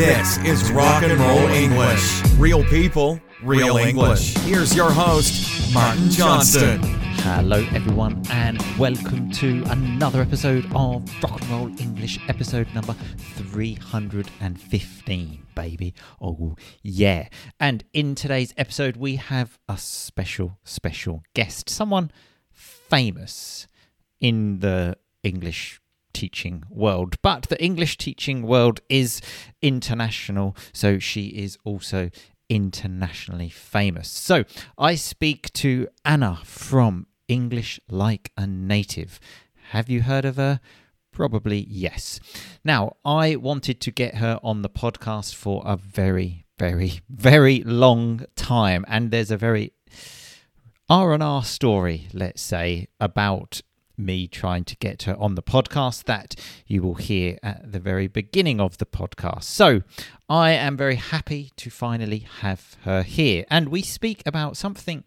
This is Rock and Roll English. Real people, real English. Here's your host, Martin Johnston. Hello, everyone, and welcome to another episode of Rock and Roll English, episode number 315, baby. Oh, yeah. And in today's episode, we have a special, special guest, someone famous in the English teaching world. But the English teaching world is international, so she is also internationally famous. So I speak to Anna from English Like a Native. Have you heard of her? Probably yes. Now, I wanted to get her on the podcast for a very, very, very long time, and there's a very R&R story, let's say, about me trying to get her on the podcast that you will hear at the very beginning of the podcast. So I am very happy to finally have her here. And we speak about something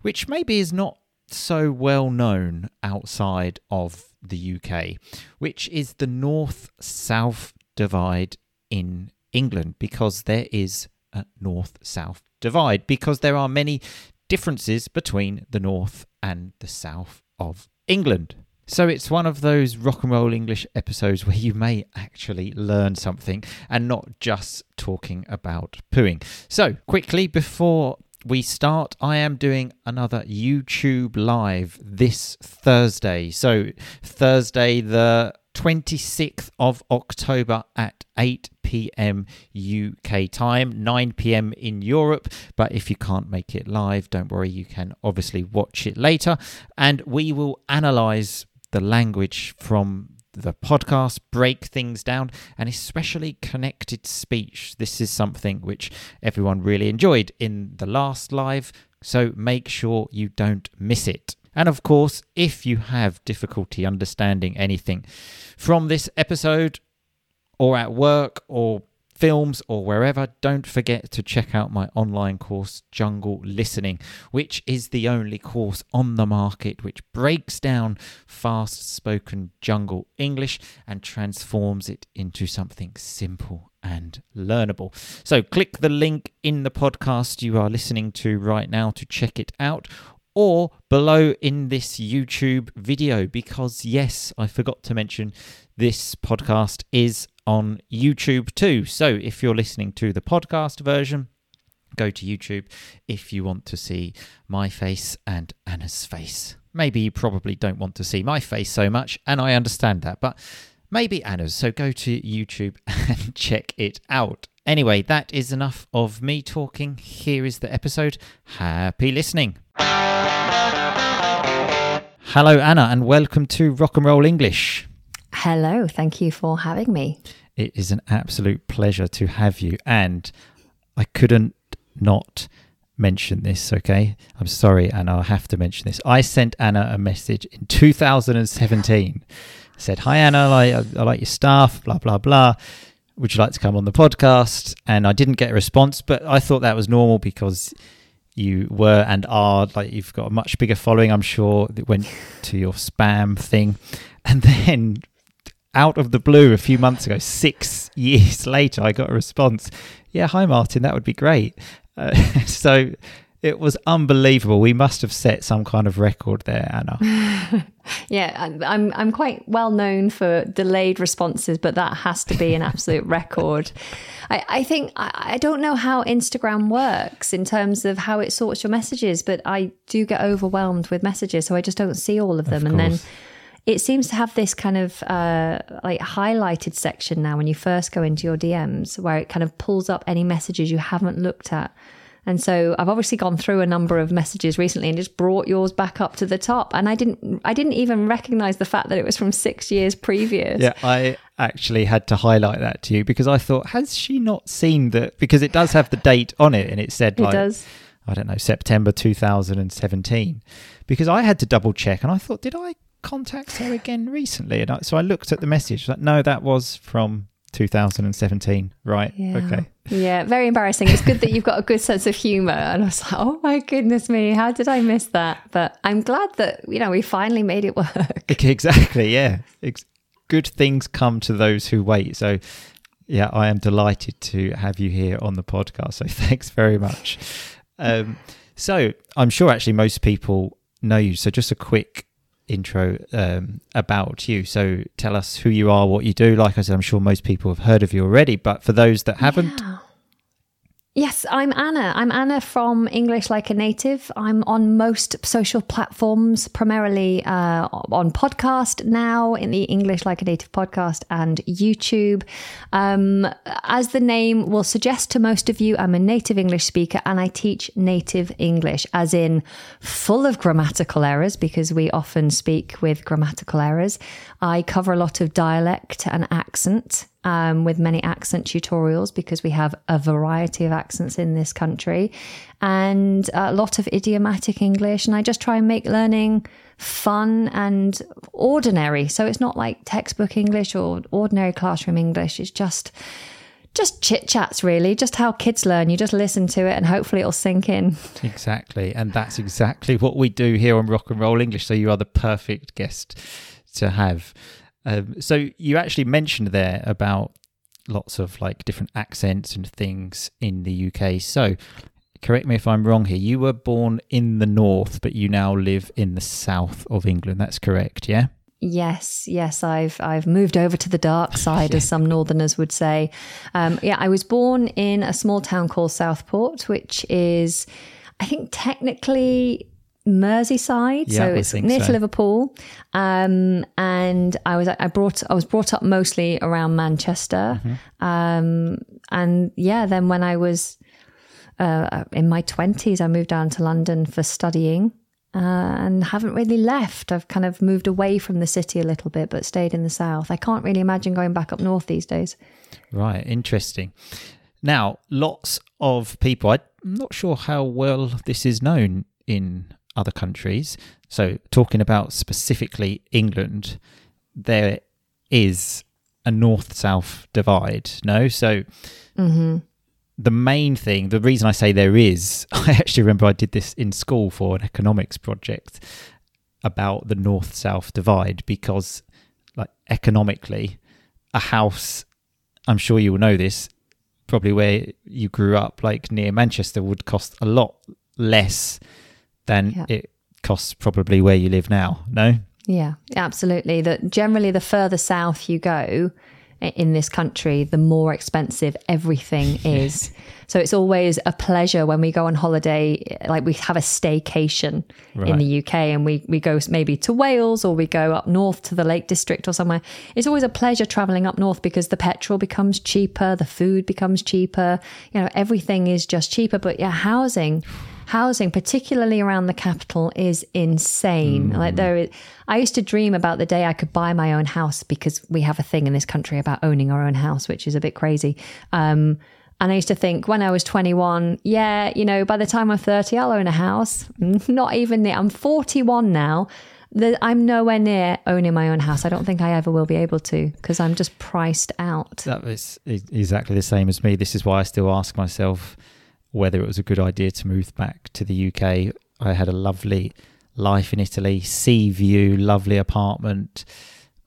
which maybe is not so well known outside of the UK, which is the north south divide in England, because there is a north south divide, because there are many differences between the north and the south of England. So it's one of those rock and roll English episodes where you may actually learn something and not just talking about pooing. So, quickly before we start, I am doing another YouTube live this Thursday. So, Thursday, the 26th of October at 8 p.m. UK time, 9 p.m. in Europe. But if you can't make it live, don't worry, you can obviously watch it later. And we will analyze the language from the podcast, break things down, and especially connected speech. This is something which everyone really enjoyed in the last live, so make sure you don't miss it. And of course, if you have difficulty understanding anything from this episode, or at work, or films, or wherever, don't forget to check out my online course, Jungle Listening, which is the only course on the market which breaks down fast spoken jungle English and transforms it into something simple and learnable. So click the link in the podcast you are listening to right now to check it out or below in this YouTube video because, yes, I forgot to mention this podcast is on YouTube too. So if you're listening to the podcast version, go to YouTube if you want to see my face and Anna's face. Maybe you probably don't want to see my face so much, and I understand that, but maybe Anna's. So go to YouTube and check it out. Anyway, that is enough of me talking. Here is the episode. Happy listening. Hello, Anna, and welcome to Rock and Roll English. Hello, thank you for having me. It is an absolute pleasure to have you, and I couldn't not mention this, okay? I'm sorry, Anna, I have to mention this. I sent Anna a message in 2017. said, Hi, Anna, I, I like your staff, blah, blah, blah. Would you like to come on the podcast? And I didn't get a response, but I thought that was normal because you were and are like you've got a much bigger following i'm sure that went to your spam thing and then out of the blue a few months ago six years later i got a response yeah hi martin that would be great uh, so it was unbelievable. We must have set some kind of record there, Anna. yeah, I'm I'm quite well known for delayed responses, but that has to be an absolute record. I, I think I, I don't know how Instagram works in terms of how it sorts your messages, but I do get overwhelmed with messages, so I just don't see all of them, of and then it seems to have this kind of uh, like highlighted section now when you first go into your DMs, where it kind of pulls up any messages you haven't looked at. And so I've obviously gone through a number of messages recently and just brought yours back up to the top. And I didn't I didn't even recognize the fact that it was from six years previous. Yeah, I actually had to highlight that to you because I thought, has she not seen that? Because it does have the date on it and it said like, it does. I don't know, September 2017. Because I had to double check and I thought, did I contact her again recently? And I, so I looked at the message, like, no, that was from 2017. Right. Yeah. Okay. Yeah, very embarrassing. It's good that you've got a good sense of humor. And I was like, oh my goodness me, how did I miss that? But I'm glad that, you know, we finally made it work. Exactly. Yeah. It's, good things come to those who wait. So Yeah, I am delighted to have you here on the podcast. So thanks very much. Um, so I'm sure actually most people know you. So just a quick intro um, about you. So tell us who you are, what you do. Like I said, I'm sure most people have heard of you already, but for those that haven't, Yeah. Yes, I'm Anna. I'm Anna from English Like a Native. I'm on most social platforms, primarily uh, on podcast now, in the English Like a Native podcast and YouTube. Um, as the name will suggest to most of you, I'm a native English speaker and I teach native English, as in full of grammatical errors, because we often speak with grammatical errors. I cover a lot of dialect and accent um, with many accent tutorials because we have a variety of accents in this country and a lot of idiomatic English. And I just try and make learning fun and ordinary. So it's not like textbook English or ordinary classroom English. It's just just chit chats, really, just how kids learn. You just listen to it and hopefully it'll sink in. exactly. And that's exactly what we do here on Rock and Roll English. So you are the perfect guest to have. Um, so you actually mentioned there about lots of like different accents and things in the UK. So correct me if I'm wrong here. You were born in the north, but you now live in the south of England. That's correct, yeah? Yes, yes, I've I've moved over to the dark side, as some Northerners would say. Um, yeah, I was born in a small town called Southport, which is, I think, technically Merseyside, Yeah, so it's near so. to Liverpool. Um, and I was I brought I was brought up mostly around Manchester. Mm-hmm. Um, and yeah, then when I was uh, in my twenties, I moved down to London for studying. Uh, and haven't really left. I've kind of moved away from the city a little bit, but stayed in the south. I can't really imagine going back up north these days. Right, interesting. Now, lots of people, I'm not sure how well this is known in other countries. So, talking about specifically England, there is a north south divide, no? So, mm-hmm. the main thing, the reason I say there is, I actually remember I did this in school for an economics project about the north south divide because, like, economically, a house, I'm sure you will know this, probably where you grew up, like near Manchester, would cost a lot less than Yeah. it costs probably where you live now. No? Yeah, absolutely. That generally, the further south you go in this country, the more expensive everything is. so it's always a pleasure when we go on holiday, like we have a staycation in the UK and we, we go maybe to Wales or we go up north to the Lake District or somewhere. It's always a pleasure traveling up north because the petrol becomes cheaper, the food becomes cheaper, you know, everything is just cheaper. But yeah, housing housing, particularly around the capital, is insane. Like there is, I used to dream about the day I could buy my own house because we have a thing in this country about owning our own house, which is a bit crazy. Um, and I used to think when I was 21, yeah, you know, by the time I'm 30, I'll own a house. Not even near. I'm 41 now. The, I'm nowhere near owning my own house. I don't think I ever will be able to because I'm just priced out. That was exactly the same as me. This is why I still ask myself whether it was a good idea to move back to the UK. I had a lovely life in Italy, sea view, lovely apartment,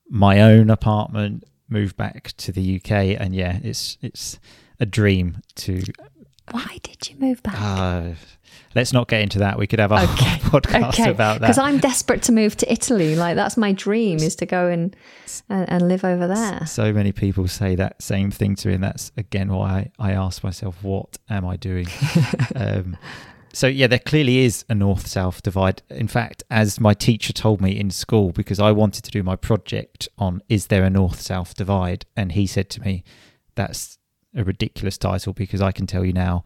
my own apartment. Moved back to the UK, and yeah, it's it's a dream to. Why did you move back? Uh, let's not get into that. We could have a Okay. podcast about that. Because. I'm desperate to move to Italy. Like that's my dream is to go and and, and live over there. So many people say that same thing to me, and that's again why I, I ask myself, what am I doing? um, so yeah, there clearly is a north-south divide. In fact, as my teacher told me in school, because I wanted to do my project on is there a north-south divide, and he said to me, "That's a ridiculous title because I can tell you now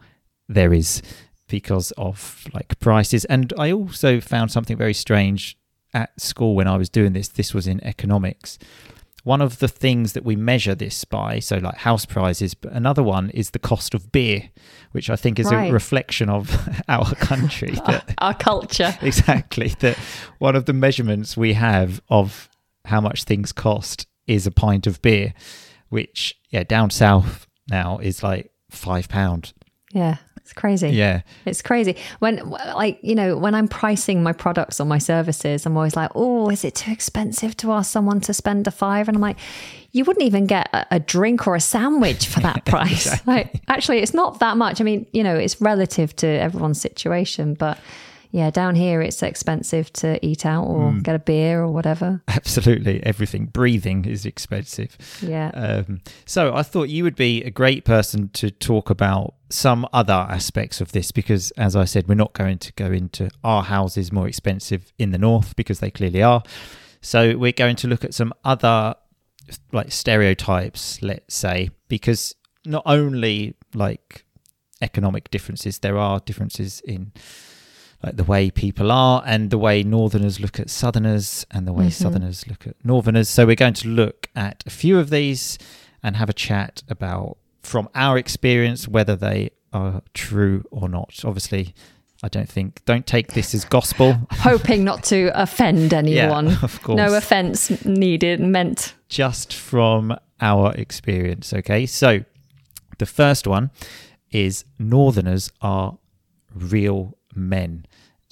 there is." Because of like prices, and I also found something very strange at school when I was doing this. This was in economics one of the things that we measure this by, so like house prices, but another one is the cost of beer, which I think is Right. a reflection of our country. that, Our culture. exactly. That one of the measurements we have of how much things cost is a pint of beer, which, yeah, down south now is like five pound. Yeah. It's crazy. Yeah. It's crazy. When, like, you know, when I'm pricing my products or my services, I'm always like, oh, is it too expensive to ask someone to spend a five? And I'm like, you wouldn't even get a, a drink or a sandwich for that price. Like, actually, it's not that much. I mean, you know, it's relative to everyone's situation, but yeah, down here it's expensive to eat out or get a beer or whatever. Absolutely. Everything. Breathing is expensive. Yeah. Um, so I thought you would be a great person to talk about some other aspects of this because, as I said, we're not going to go into our houses more expensive in the north because they clearly are. So we're going to look at some other like stereotypes, let's say, because not only like economic differences, there are differences in like the way people are and the way northerners look at southerners and the way Mhm. southerners look at northerners so we're going to look at a few of these and have a chat about from our experience whether they are true or not obviously i don't think don't take this as gospel Hoping not to offend anyone. yeah, of course No offense needed, meant. just from our experience. Okay, so the first one is Northerners are real men.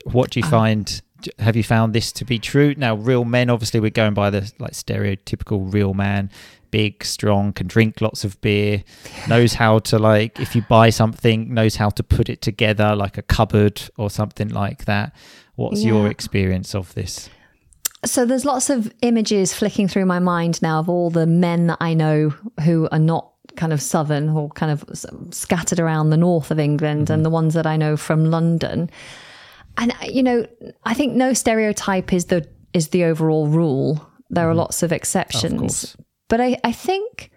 What do you Ah. find? Have you found this to be true? Now, real men, obviously, we're going by the like stereotypical real man, big, strong, can drink lots of beer, knows how to like if you buy something, knows how to put it together like a cupboard or something like that. What's your experience of this? So there's lots of images flicking through my mind now of all the men that I know who are not kind of southern or kind of scattered around the north of England and mm-hmm. the ones that I know from London. And uh, you know, I think no stereotype is the is the overall rule. There are mm-hmm. lots of exceptions. course. But I, I think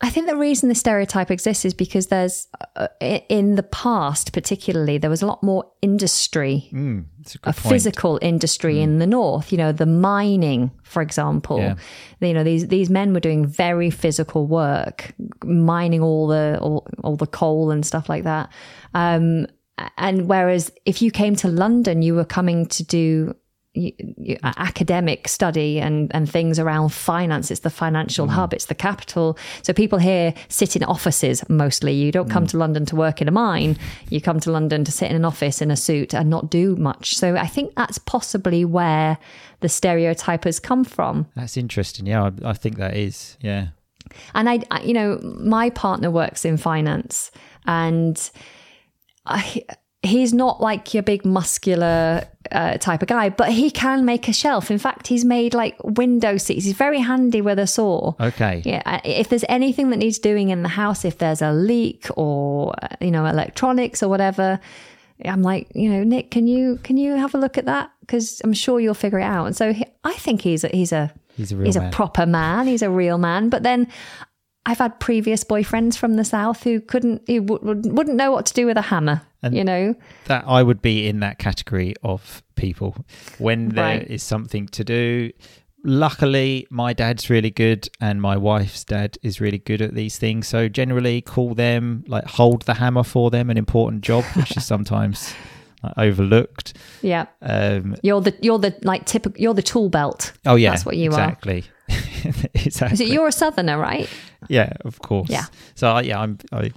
I think the reason the stereotype exists is because there's uh, in the past particularly there was a lot more industry Mm, a a physical industry in the north. You know, the mining, for example. Yeah. You know, these these men were doing very physical work, mining all the all, all the coal and stuff like that. Um, and whereas if you came to London, you were coming to do academic study and, and things around finance. It's the financial mm. hub, it's the capital. So people here sit in offices mostly. You don't come mm. to London to work in a mine, you come to London to sit in an office in a suit and not do much. So I think that's possibly where the stereotype has come from. That's interesting. Yeah, I, I think that is. Yeah. And I, I, you know, my partner works in finance and I, he's not like your big muscular uh, type of guy, but he can make a shelf. In fact, he's made like window seats. He's very handy with a saw. Okay. Yeah, if there's anything that needs doing in the house, if there's a leak or uh, you know electronics or whatever, I'm like, you know, Nick, can you can you have a look at that? Because I'm sure you'll figure it out. And so he, I think he's a, he's a He's a real he's man. a proper man. He's a real man. But then I've had previous boyfriends from the south who couldn't, who w- wouldn't know what to do with a hammer. And- you know, that I would be in that category of people when there is Right. something to do. Luckily, my dad's really good, and my wife's dad is really good at these things. So generally, call them like hold the hammer for them, an important job, which is sometimes overlooked. yeah. Um, You're the you're the like typical you're the tool belt. oh yeah, That's what you are. exactly. exactly. Is it you're a southerner, right? Yeah, of course. Yeah. So I yeah, I'm I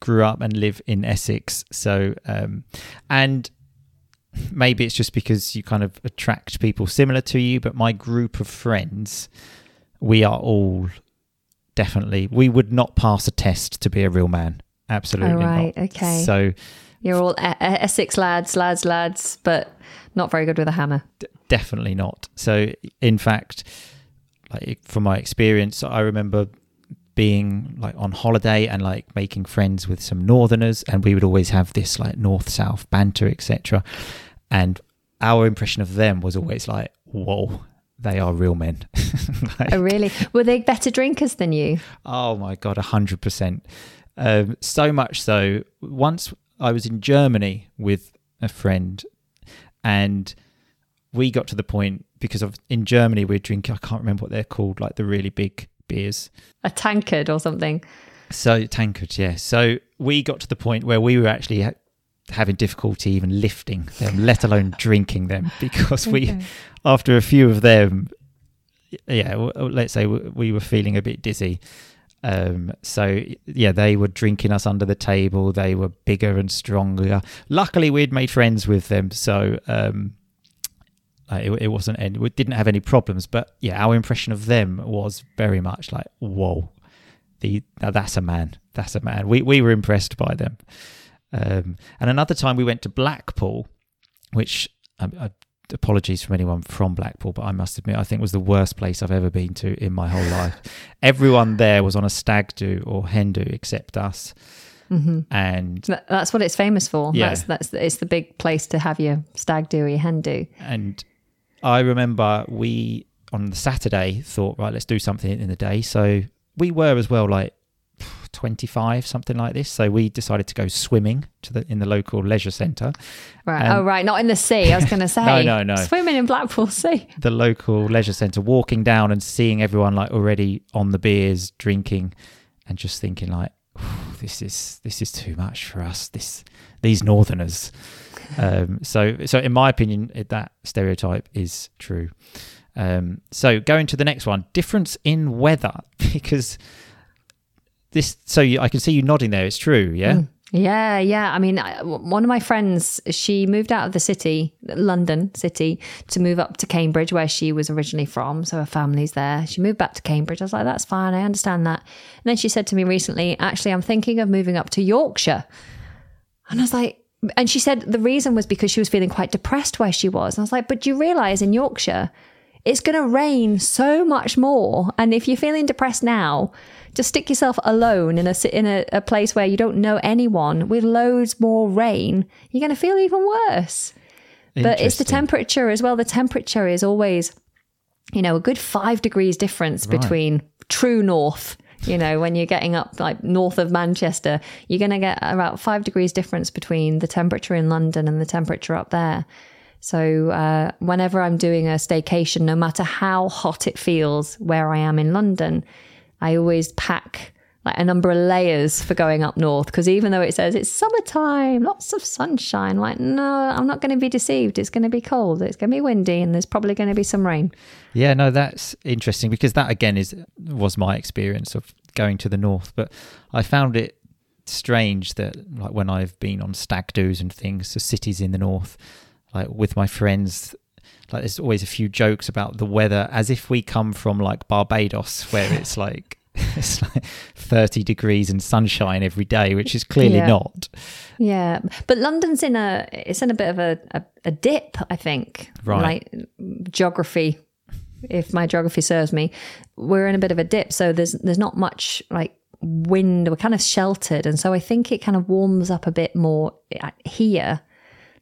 grew up and live in Essex. So um, and maybe it's just because you kind of attract people similar to you. But my group of friends, we are all definitely we would not pass a test to be a real man. Absolutely Oh, right, not. okay. So You're all Essex lads, lads, lads, but not very good with a hammer. definitely not. So, in fact, like from my experience, I remember being like on holiday and like making friends with some northerners, and we would always have this like north south banter, etc. And our impression of them was always like, "Whoa, they are real men." Like, Oh, really? Were they better drinkers than you? Oh my god, a hundred percent. Um, so much so. Once I was in Germany with a friend, and we got to the point because of in Germany we're drinking. I can't remember what they're called, like the really big beers. A tankard or something? So tankard, yeah. So we got to the point where we were actually ha- having difficulty even lifting them, let alone drinking them, because we, after a few of them, yeah, let's say w- we were feeling a bit dizzy. Um, so yeah, they were drinking us under the table. They were bigger and stronger. Luckily, we'd made friends with them, so um, uh, it, it wasn't. Any, we didn't have any problems. But yeah, our impression of them was very much like, whoa, the that's a man. That's a man. We we were impressed by them. Um, and another time we went to Blackpool, which um, apologies from anyone from Blackpool, but I must admit I think was the worst place I've ever been to in my whole life. Everyone there was on a stag do or hen do except us. Mm-hmm. And That's what it's famous for. Yeah. That's that's it's the big place to have your stag do or your hen do. and I remember we on the Saturday thought, right, let's do something in the day. So we were as well like 25 something like this so we decided to go swimming to the in the local leisure centre Right. Um, oh, right. Not in the sea. I was going to say. no, no. no Swimming in Blackpool Sea. the local leisure centre walking down and seeing everyone like already on the beers drinking and just thinking like this is this is too much for us this these northerners um so so in my opinion it, that stereotype is true um so going to the next one difference in weather because this so you, i can see you nodding there it's true yeah Mm. Yeah, yeah. I mean, I- one of my friends, she moved out of the city, London city, to move up to Cambridge, where she was originally from. So her family's there. She moved back to Cambridge. I was like, that's fine. I understand that. And then she said to me recently, actually, I'm thinking of moving up to Yorkshire. And I was like, and she said the reason was because she was feeling quite depressed where she was. And I was like, but do you realize in Yorkshire, it's going to rain so much more. And if you're feeling depressed now, just stick yourself alone in a in a, a place where you don't know anyone with loads more rain. You're going to feel even worse. But it's the temperature as well. The temperature is always, you know, a good five degrees difference Right. between true north. You know, when you're getting up like north of Manchester, you're going to get about five degrees difference between the temperature in London and the temperature up there. So uh, whenever I'm doing a staycation, no matter how hot it feels where I am in London, I always pack like a number of layers for going up north because even though it says it's summertime, lots of sunshine, like no, I'm not going to be deceived. It's going to be cold, it's going to be windy, and there's probably going to be some rain. Yeah, no, that's interesting because that again is was my experience of going to the north. But I found it strange that like when I've been on stag do's and things, the cities in the north, like with my friends, like there's always a few jokes about the weather as if we come from like Barbados where it's like it's like 30 degrees and sunshine every day, which is clearly Yeah. not. Yeah, but London's in a it's in a bit of a, a, a dip, I think. Right. Like geography, if my geography serves me, we're in a bit of a dip. So there's there's not much like wind. We're kind of sheltered, and so I think it kind of warms up a bit more uh, here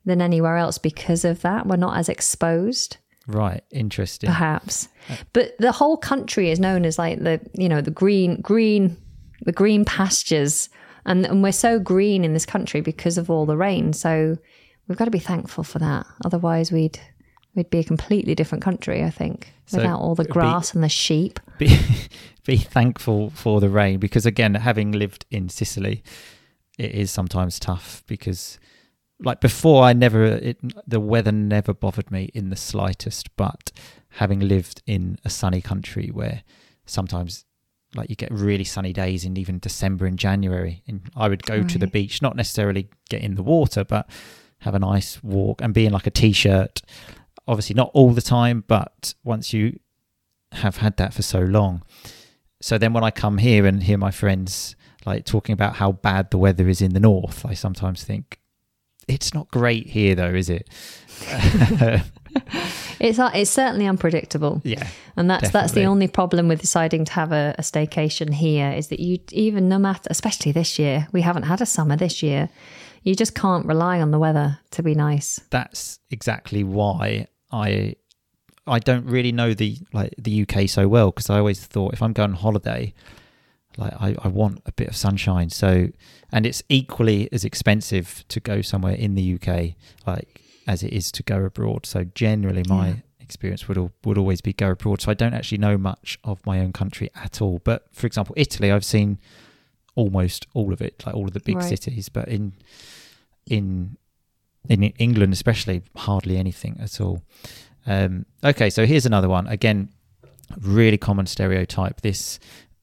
than anywhere else because of that. We're not as exposed Right, interesting. perhaps. But the whole country is known as like the you know the green green the green pastures, and and we're so green in this country because of all the rain. So we've got to be thankful for that. Otherwise, we'd we'd be a completely different country. I think So without all the it'd be- grass and the sheep. be be thankful for the rain because again having lived in Sicily it is sometimes tough because like before I never it the weather never bothered me in the slightest but having lived in a sunny country where sometimes like you get really sunny days in even December and January and I would go to the beach not necessarily get in the water but have a nice walk and be in like a t-shirt obviously not all the time but once you have had that for so long. So then when I come here and hear my friends like talking about how bad the weather is in the north, I sometimes think it's not great here though, is it? It's uh, it's certainly unpredictable. yeah. And that's that's the only problem with deciding to have a, a staycation here is that you even no matter especially this year, we haven't had a summer this year. You just can't rely on the weather to be nice. That's exactly why I I don't really know the like the UK so well because I always thought if I'm going on holiday like I, I want a bit of sunshine. So and it's equally as expensive to go somewhere in the UK like as it is to go abroad. So generally my Yeah. experience would would always be go abroad. So I don't actually know much of my own country at all. But for example Italy I've seen almost all of it like all of the big Right. cities. But in in in England especially hardly anything at all. Um, okay so here's another one. Again really common stereotype. This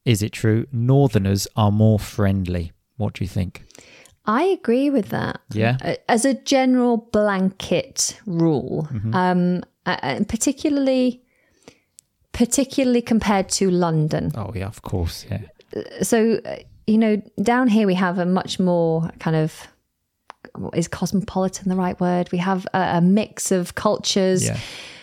is it true Northerners are more friendly? What do you think? I agree with that. Yeah. As a general blanket rule, um, uh, uh, particularly particularly compared to London. Oh yeah, of course. Yeah. So, uh, you know, down here we have a much more kind of is cosmopolitan the right word? We have a, a mix of cultures. Yeah.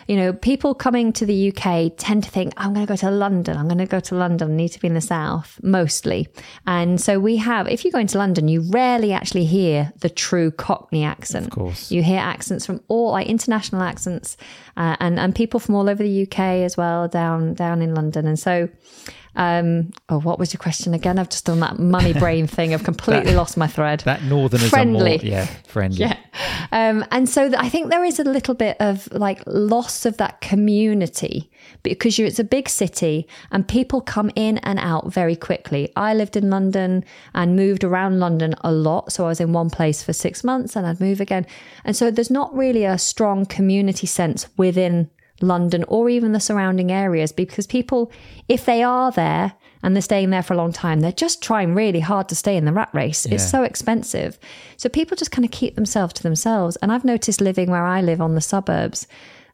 You know, people coming to the UK tend to think, I'm going to go to London. I'm going to go to London. I need to be in the south, mostly. And so we have, if you go into London, you rarely actually hear the true Cockney accent. Of course. You hear accents from all, like international accents, uh, and and people from all over the UK as well, down down in London. And so, um, oh, what was your question again? I've just done that money brain thing. I've completely lost my thread. That Northerners Friendly. more yeah friendly. Yeah. Um, and so th- I think there is a little bit of like loss of that community because it's a big city and people come in and out very quickly. I lived in London and moved around London a lot. So I was in one place for six months and I'd move again. And so there's not really a strong community sense within London or even the surrounding areas because people, if they are there and they're staying there for a long time, they're just trying really hard to stay in the rat race. It's so expensive. So people just kind of keep themselves to themselves. And I've noticed living where I live on the suburbs,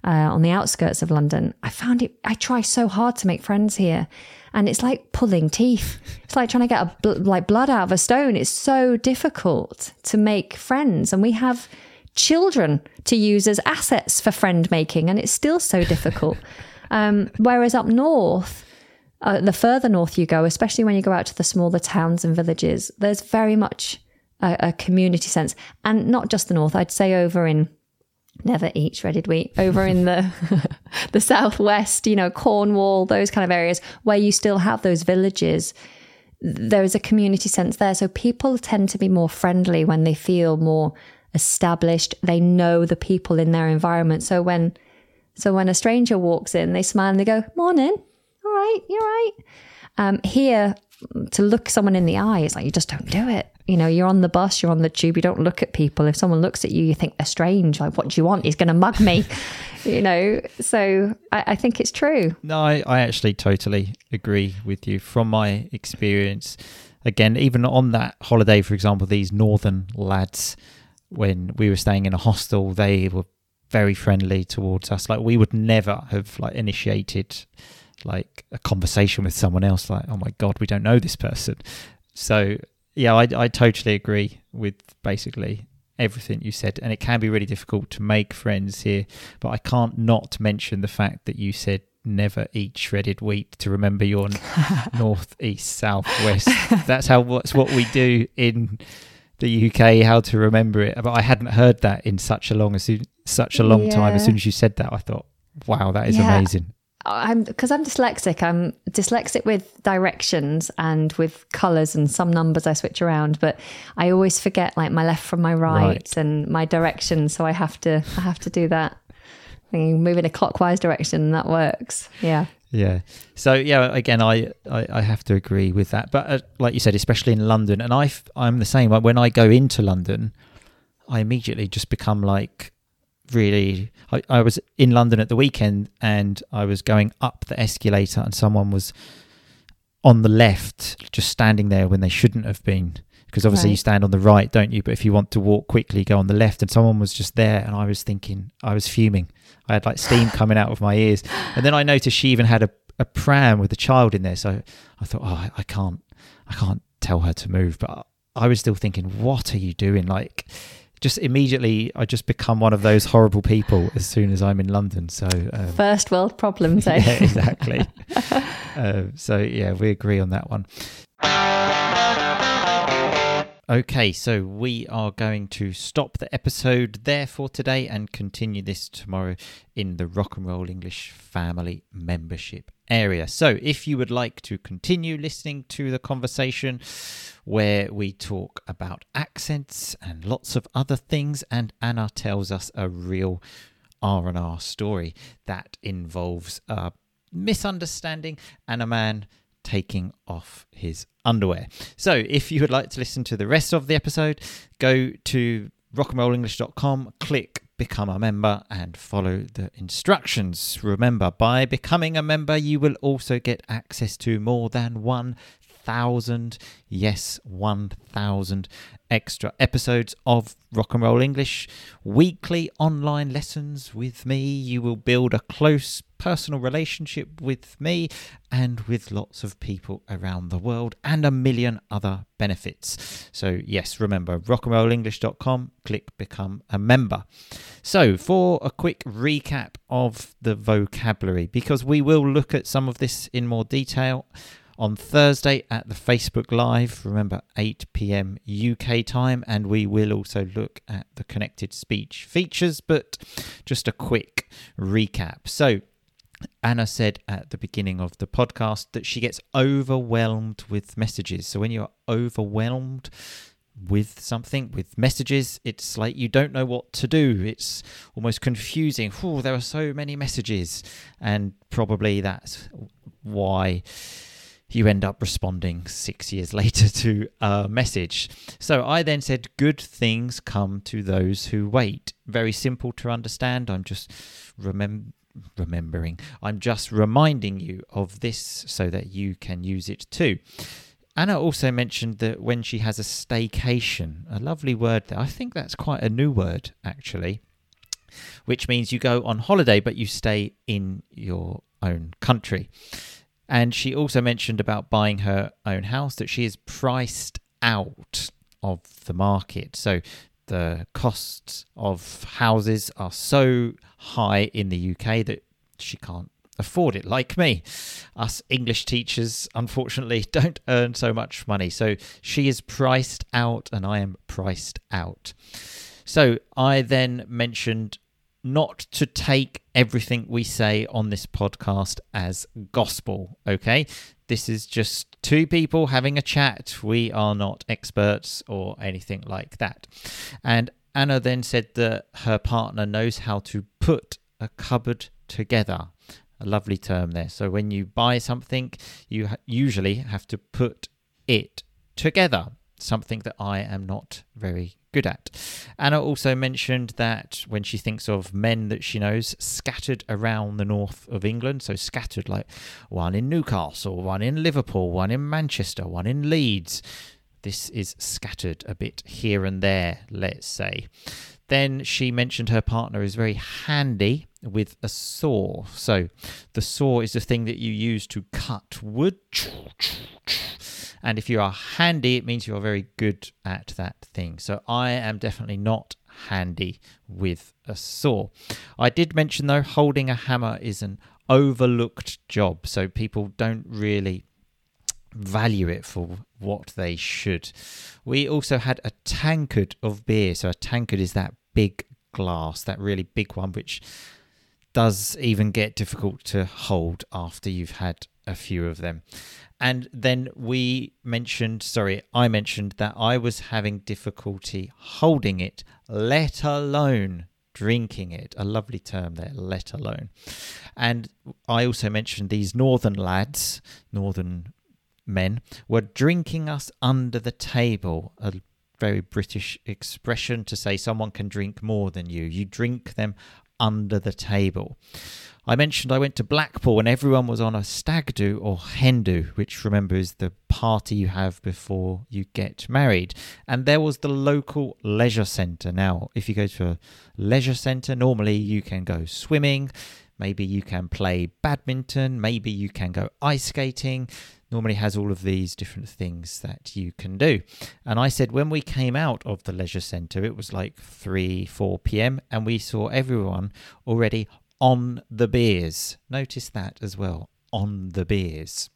uh, on the outskirts of London, I found it, I try so hard to make friends here. And it's like pulling teeth. It's like trying to get a, bl- like blood out of a stone. It's so difficult to make friends. And we have children to use as assets for friend making, and it's still so difficult. um, whereas up north, uh, the further north you go, especially when you go out to the smaller towns and villages, there's very much a, a community sense, and not just the north. I'd say over in never eat shredded wheat over in the the southwest, you know, Cornwall, those kind of areas where you still have those villages. There is a community sense there, so people tend to be more friendly when they feel more established. They know the people in their environment. So when so when a stranger walks in, they smile and they go, "Morning, all right, you're right." Um, here, to look someone in the eye like you just don't do it. You know, you're on the bus, you're on the tube, you don't look at people. If someone looks at you, you think they're strange. Like, what do you want? He's going to mug me. you know, so I, I think it's true. No, I, I actually totally agree with you. From my experience, again, even on that holiday, for example, these northern lads, when we were staying in a hostel, they were very friendly towards us. Like we would never have like initiated like a conversation with someone else. Like, oh my god, we don't know this person. So yeah, I, I totally agree with basically everything you said, and it can be really difficult to make friends here. But I can't not mention the fact that you said never eat shredded wheat to remember your north, east, south, west. That's how what's what we do in the UK. How to remember it? But I hadn't heard that in such a long as soon, such a long time. As soon as you said that, I thought, wow, that is Yeah. amazing. I'm because I'm dyslexic. I'm dyslexic with directions and with colors and some numbers I switch around, but I always forget like my left from my right, Right. and my direction. So I have to I have to do that. Move in a clockwise direction and that works. Yeah. Yeah. So yeah, again, I, I, I have to agree with that. But uh, like you said, especially in London, and I I'm the same. Like, When I go into London, I immediately just become like really. I, I was in London at the weekend, and I was going up the escalator, and someone was on the left, just standing there when they shouldn't have been. Because obviously you stand on the right, don't you? But if you want to walk quickly, go on the left. And someone was just there, and I was thinking, I was fuming. I had like steam coming out of my ears. And then I noticed she even had a, a pram with a child in there. So I thought, oh, I, can't, I can't tell her to move. But I was still thinking, what are you doing? Like, just immediately, I just become one of those horrible people as soon as I'm in London. So um, First world problems, eh? yeah, exactly. uh, so yeah, we agree on that one. Okay, so we are going to stop the episode there for today and continue this tomorrow in the Rock and Roll English Family membership area. So, if you would like to continue listening to the conversation where we talk about accents and lots of other things, and Anna tells us a real R&R story that involves a misunderstanding and a man taking off his underwear. So, if you would like to listen to the rest of the episode, go to rockandrollenglish.com, click become a member and follow the instructions. Remember, by becoming a member, you will also get access to more than 1,000, yes, 1,000 extra episodes of Rock and Roll English, weekly online lessons with me. You will build a close personal relationship with me and with lots of people around the world and a million other benefits. So, yes, remember rockandrollenglish.com, click become a member. So, for a quick recap of the vocabulary, because we will look at some of this in more detail on Thursday at the Facebook Live, remember 8 pm UK time, and we will also look at the connected speech features, but just a quick recap. So, Anna said at the beginning of the podcast that she gets overwhelmed with messages. So, when you're overwhelmed, with something, with messages, it's like you don't know what to do. It's almost confusing. Oh, there are so many messages. And probably that's why you end up responding six years later to a message. So I then said, Good things come to those who wait. Very simple to understand. I'm just remem- remembering, I'm just reminding you of this so that you can use it too. Anna also mentioned that when she has a staycation, a lovely word there. I think that's quite a new word, actually, which means you go on holiday but you stay in your own country. And she also mentioned about buying her own house that she is priced out of the market. So the costs of houses are so high in the UK that she can't afford it, like me. Us English teachers, unfortunately, don't earn so much money. So she is priced out, and I am priced out. So I then mentioned not to take everything we say on this podcast as gospel, okay? This is just two people having a chat. We are not experts or anything like that. And Anna then said that her partner knows how to put a cupboard together. A lovely term there. So when you buy something, you usually have to put it together. Something that I am not very good at. Anna also mentioned that when she thinks of men that she knows scattered around the north of England, so scattered like one in Newcastle, one in Liverpool, one in Manchester, one in Leeds. This is scattered a bit here and there, let's say. Then she mentioned her partner is very handy with a saw. So the saw is the thing that you use to cut wood. And if you are handy, it means you're very good at that thing. So I am definitely not handy with a saw. I did mention though, holding a hammer is an overlooked job. So people don't really value it for what they should. We also had a tankard of beer. So a tankard is that big glass, that really big one, which does even get difficult to hold after you've had a few of them. And then we mentioned, sorry, I mentioned that I was having difficulty holding it, let alone drinking it. A lovely term there, let alone. And I also mentioned these northern lads, northern men, were drinking us under the table. A very British expression to say someone can drink more than you. You drink them under the table. I mentioned I went to Blackpool and everyone was on a stag do or hen do, which remember is the party you have before you get married. And there was the local leisure centre. Now, if you go to a leisure centre, normally you can go swimming, maybe you can play badminton, maybe you can go ice skating. Normally has all of these different things that you can do. And I said when we came out of the leisure centre, it was like 3, 4 p.m., and we saw everyone already on the beers. Notice that as well, on the beers.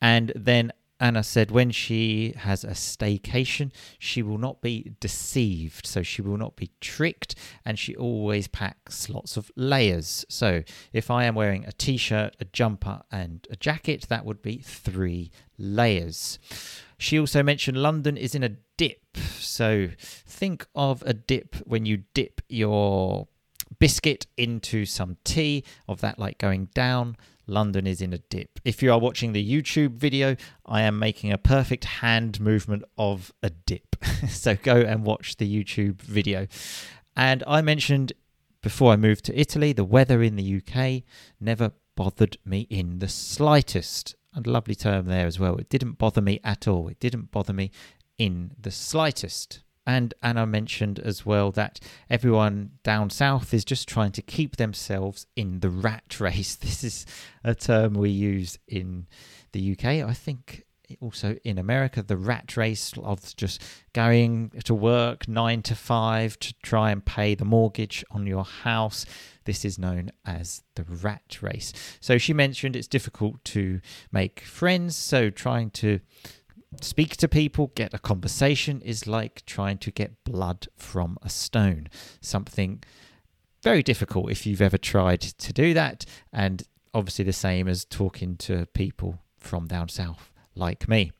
And then Anna said when she has a staycation, she will not be deceived. So she will not be tricked and she always packs lots of layers. So if I am wearing a t shirt, a jumper, and a jacket, that would be three layers. She also mentioned London is in a dip. So think of a dip when you dip your biscuit into some tea, of that like going down. London is in a dip. If you are watching the YouTube video, I am making a perfect hand movement of a dip. so go and watch the YouTube video. And I mentioned before I moved to Italy, the weather in the UK never bothered me in the slightest. A lovely term there as well. It didn't bother me at all. It didn't bother me in the slightest. And Anna mentioned as well that everyone down south is just trying to keep themselves in the rat race. This is a term we use in the UK. I think also in America, the rat race of just going to work nine to five to try and pay the mortgage on your house. This is known as the rat race. So she mentioned it's difficult to make friends, so trying to speak to people, get a conversation is like trying to get blood from a stone. Something very difficult if you've ever tried to do that, and obviously the same as talking to people from down south like me.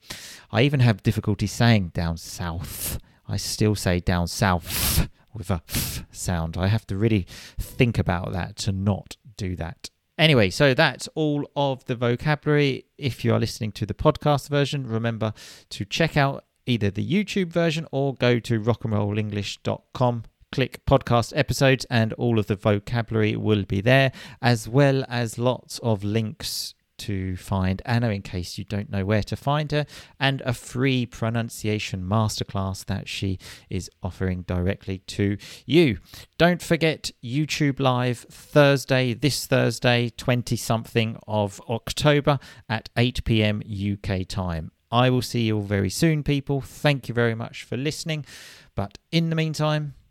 I even have difficulty saying down south. I still say down south with a f sound. I have to really think about that to not do that. Anyway, so that's all of the vocabulary. If you are listening to the podcast version, remember to check out either the YouTube version or go to rockandrollenglish.com click podcast episodes and all of the vocabulary will be there as well as lots of links to find Anna in case you don't know where to find her, and a free pronunciation masterclass that she is offering directly to you. Don't forget YouTube Live Thursday, this Thursday, 20 something of October at 8 pm UK time. I will see you all very soon, people. Thank you very much for listening. But in the meantime,